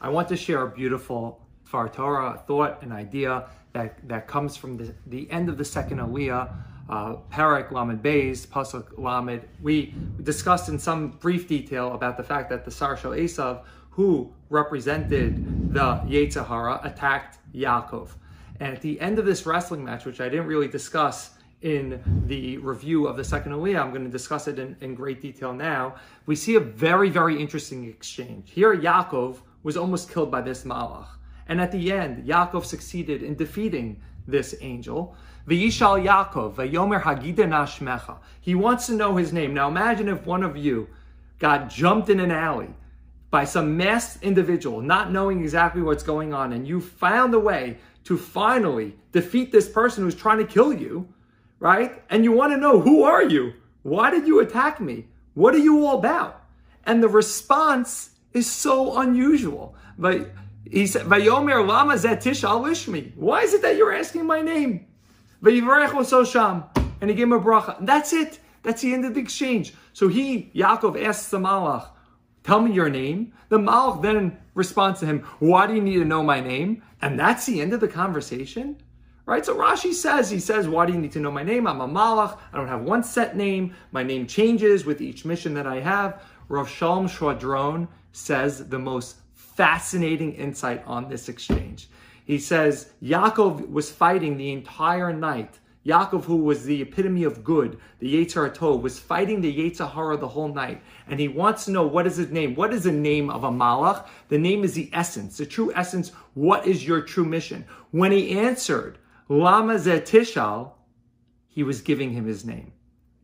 I want to share a beautiful D'var Torah thought, an idea that, that comes from the, the end of the second Aliyah, uh, Perek Lamed Beis, Pasuk Lamed. We discussed in some brief detail about the fact that the Sarshal Esav, who represented the Yetzer Hara, attacked Yaakov. And at the end of this wrestling match, which I didn't really discuss in the review of the second Aliyah, I'm going to discuss it in, in great detail now. We see a very, very interesting exchange. Here, Yaakov was almost killed by this Malach. And at the end, Yaakov succeeded in defeating this angel. V'yishal Yaakov, v'yomer hagida nashmecha. He wants to know his name. Now imagine if one of you got jumped in an alley by some masked individual, not knowing exactly what's going on, and you found a way to finally defeat this person who's trying to kill you, right? And you want to know, who are you? Why did you attack me? What are you all about? And the response is so unusual. But he said, Vayomer lama zetish alishmi. Why is it that you're asking my name? And he gave him a bracha. That's it. That's the end of the exchange. So he, Yaakov, asks the Malach, Tell me your name. The Malach then responds to him, Why do you need to know my name? And that's the end of the conversation. Right? So Rashi says, he says, Why do you need to know my name? I'm a Malach. I don't have one set name. My name changes with each mission that I have. Rav Shalom Schwadron says the most fascinating insight on this exchange. He says Yaakov was fighting the entire night. Yaakov, who was the epitome of good, the Yetzer Tov, was fighting the Yetzer Hara the whole night. And he wants to know what is his name? What is the name of a Malach? The name is the essence, the true essence. What is your true mission? When he answered, Lama Zetishal, he was giving him his name.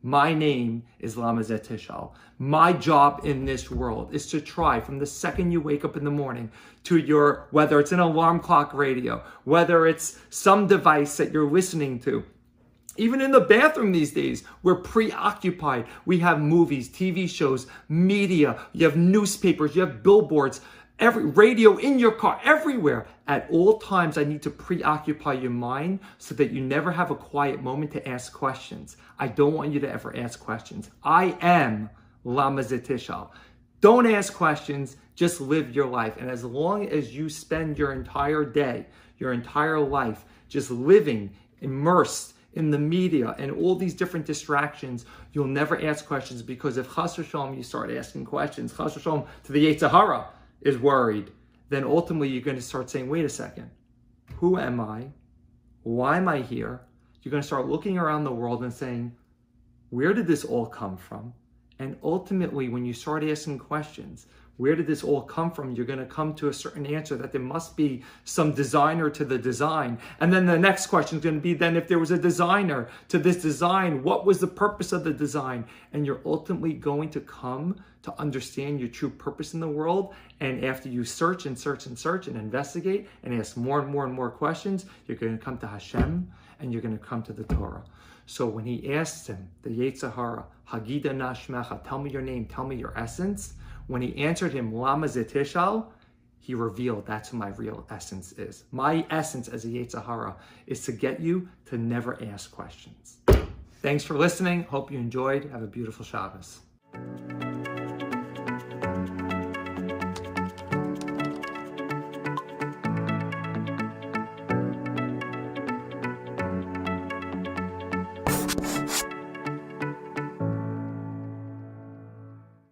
My name is Lama Zetishal. My job in this world is to try from the second you wake up in the morning to your, whether it's an alarm clock radio, whether it's some device that you're listening to, even in the bathroom these days, we're preoccupied. We have movies, TV shows, media, you have newspapers, you have billboards, every radio in your car, everywhere. At all times, I need to preoccupy your mind so that you never have a quiet moment to ask questions. I don't want you to ever ask questions. I am Lama Zetishal. Don't ask questions, just live your life. And as long as you spend your entire day, your entire life, just living immersed in the media and all these different distractions, you'll never ask questions because if Chas you start asking questions, Chas to the Yetzer Hara, is worried, then ultimately you're going to start saying, wait a second, who am I? Why am I here? You're going to start looking around the world and saying, where did this all come from? And ultimately, when you start asking questions, where did this all come from? You're going to come to a certain answer that there must be some designer to the design. And then the next question is going to be then if there was a designer to this design, what was the purpose of the design? And you're ultimately going to come to understand your true purpose in the world. And after you search and search and search and investigate and ask more and more and more questions, you're going to come to Hashem and you're going to come to the Torah. So when he asked him, the Yetzer Hara, Hagida Nashmecha, tell me your name, tell me your essence, when he answered him, Lama Zetishal, he revealed that's who my real essence is. My essence as a Yetzer Hara is to get you to never ask questions. Thanks for listening. Hope you enjoyed. Have a beautiful Shabbos.